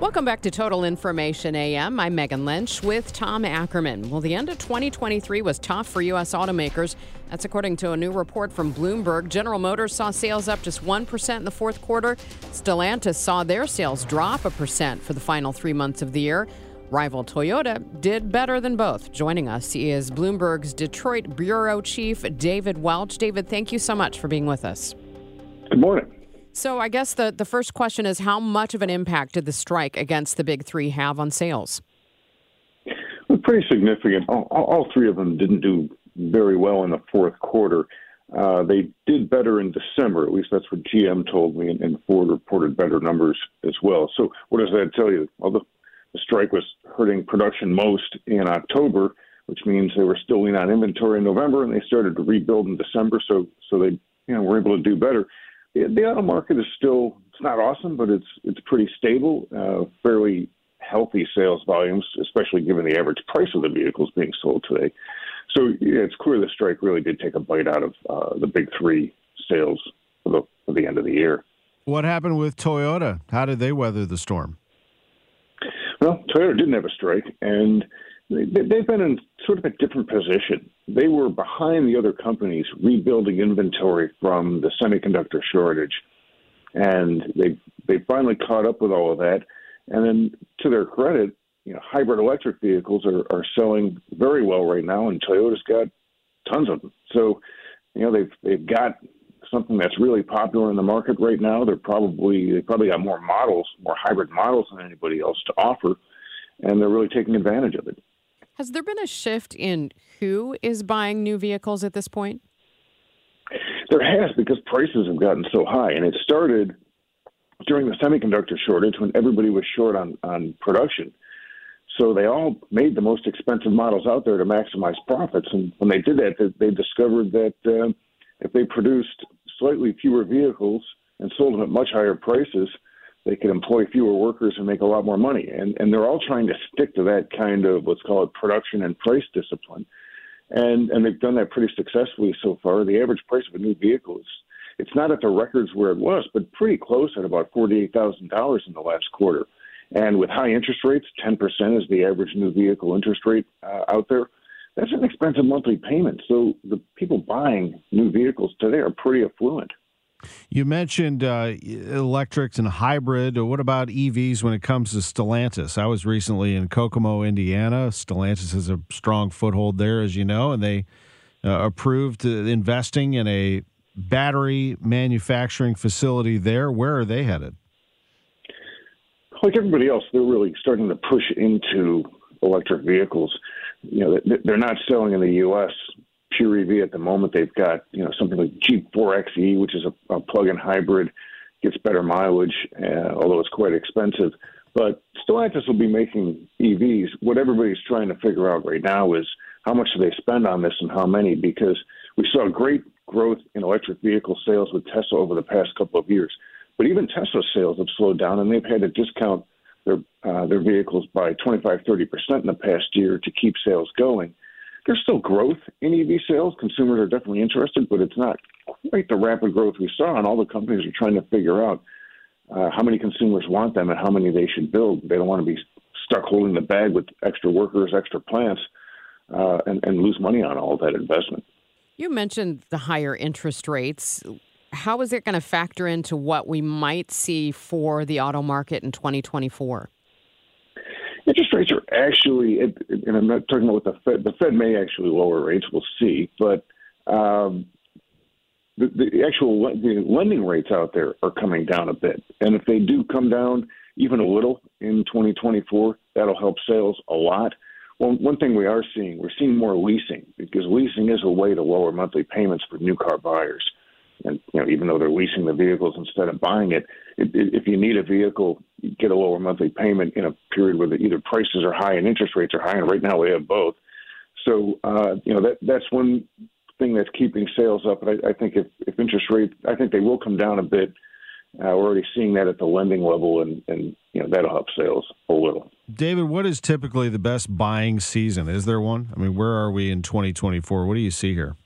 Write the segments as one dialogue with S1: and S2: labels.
S1: Welcome back to Total Information AM. I'm Megan Lynch with Tom Ackerman. Well, the end of 2023 was tough for U.S. automakers. That's according to a new report from Bloomberg. General Motors saw sales up just 1% in the fourth quarter. Stellantis saw their sales drop a percent for the final three months of the year. Rival Toyota did better than both. Joining us is Bloomberg's Detroit Bureau Chief, David Welch. David, thank you so much for being with us.
S2: Good morning.
S1: So, I guess the, the first question is how much of an impact did the strike against the big three have on sales?
S2: Well, pretty significant. All, all, three of them didn't do very well in the fourth quarter. Uh, they did better in December, at least that's what GM told me, and, and Ford reported better numbers as well. So, what does that tell you? Well, the, the strike was hurting production most in October, which means they were still lean on inventory in November, and they started to rebuild in December. So, so they you know were able to do better the auto market is still it's not awesome, but it's it's pretty stable, uh, fairly healthy sales volumes, especially given the average price of the vehicles being sold today. So yeah, it's clear the strike really did take a bite out of uh, the big three sales for the for the end of the year.
S3: What happened with Toyota? How did they weather the storm?
S2: Well, Toyota didn't have a strike, and they've been in sort of a different position. They were behind the other companies rebuilding inventory from the semiconductor shortage, and they they finally caught up with all of that. And then, to their credit, you know, hybrid electric vehicles are, are selling very well right now, and Toyota's got tons of them. So, you know, they've they've got something that's really popular in the market right now. They're probably they probably got more models, more hybrid models than anybody else to offer, and they're really taking advantage of it.
S1: Has there been a shift in who is buying new vehicles at this point?
S2: There has because prices have gotten so high, and it started during the semiconductor shortage when everybody was short on, on production. So they all made the most expensive models out there to maximize profits. And when they did that, they, discovered that uh, if they produced slightly fewer vehicles and sold them at much higher prices, they could employ fewer workers and make a lot more money. And and they're all trying to stick to that kind of what's called production and price discipline. And and they've done that pretty successfully so far. The average price of a new vehicle is it's not at the records where it was, but pretty close at about forty eight thousand dollars in the last quarter. And with high interest rates, ten percent is the average new vehicle interest rate uh, out there. That's an expensive monthly payment. So the people buying new vehicles today are pretty affluent.
S3: You mentioned uh, electrics and hybrid. What about EVs when it comes to Stellantis? I was recently in Kokomo, Indiana. Stellantis has a strong foothold there, as you know, and they uh, approved uh, investing in a battery manufacturing facility there. Where are they headed?
S2: Like everybody else, they're really starting to push into electric vehicles. You know, they're not selling in the U.S pure EV at the moment. They've got you know something like Jeep 4xe, which is a, a plug-in hybrid, gets better mileage, uh, although it's quite expensive. But Stellantis will be making EVs. What everybody's trying to figure out right now is how much do they spend on this and how many? Because we saw great growth in electric vehicle sales with Tesla over the past couple of years, but even Tesla sales have slowed down, and they've had to discount their uh, their vehicles by 25, 30 percent in the past year to keep sales going there's still growth in EV sales. Consumers are definitely interested, but it's not quite the rapid growth we saw. And all the companies are trying to figure out uh, how many consumers want them and how many they should build. They don't want to be stuck holding the bag with extra workers, extra plants, uh, and, and lose money on all that investment.
S1: You mentioned the higher interest rates. How is it going to factor into what we might see for the auto market in 2024?
S2: Interest rates are actually, and I'm not talking about what the Fed. The Fed may actually lower rates. We'll see, but um, the, the actual the lending rates out there are coming down a bit. And if they do come down even a little in 2024, that'll help sales a lot. Well, one thing we are seeing, we're seeing more leasing because leasing is a way to lower monthly payments for new car buyers. Even though they're leasing the vehicles instead of buying it if you need a vehicle, you get a lower monthly payment in a period where the, either prices are high and interest rates are high, and right now we have both. So uh, you know that that's one thing that's keeping sales up. But I, I think if, if interest rates, I think they will come down a bit. Uh, we're already seeing that at the lending level, and, and you know that'll help sales a little.
S3: David, what is typically the best buying season? Is there one? I mean, where are we in 2024? What do you see here?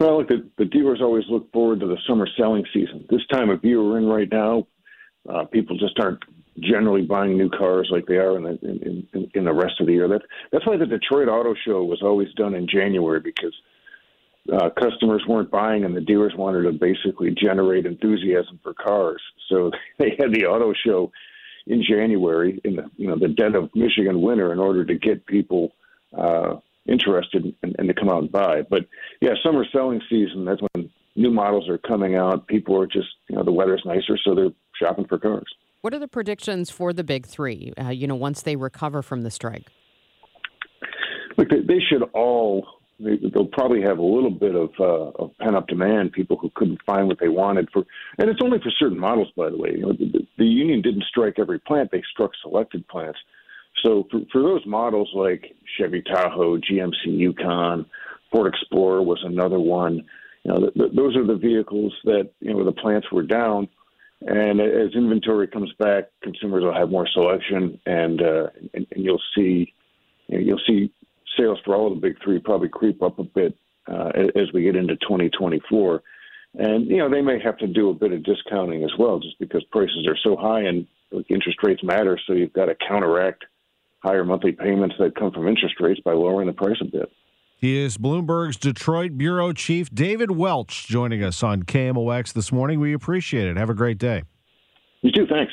S2: Well, the, the dealers always look forward to the summer selling season. This time of year we're in right now, uh, people just aren't generally buying new cars like they are in the in, in, in the rest of the year. That that's why the Detroit Auto Show was always done in January because uh, customers weren't buying and the dealers wanted to basically generate enthusiasm for cars. So they had the auto show in January in the you know the dead of Michigan winter in order to get people uh, interested and, and to come out and buy. But yeah, summer selling season that's when new models are coming out. People are just you know the weather's nicer, so they're shopping for cars.
S1: What are the predictions for the big three? Uh, you know, once they recover from the strike.
S2: Look, they, they should all they, will probably have a little bit of, uh, of pent up demand. People who couldn't find what they wanted for, and it's only for certain models, by the way. You know, the, the union didn't strike every plant; they struck selected plants. So for, for those models like Chevy Tahoe, GMC Yukon, Ford Explorer was another one. You know, the, the, those are the vehicles that you know the plants were down, and as inventory comes back, consumers will have more selection, and uh, and, and you'll see you know, you'll see sales for all of the big three probably creep up a bit uh, as we get into 2024. And, you know, they may have to do a bit of discounting as well just because prices are so high and interest rates matter. So you've got to counteract higher monthly payments that come from interest rates by lowering the price a bit.
S3: He is Bloomberg's Detroit Bureau Chief David Welch joining us on KMOX this morning. We appreciate it. Have a great day.
S2: You too. Thanks.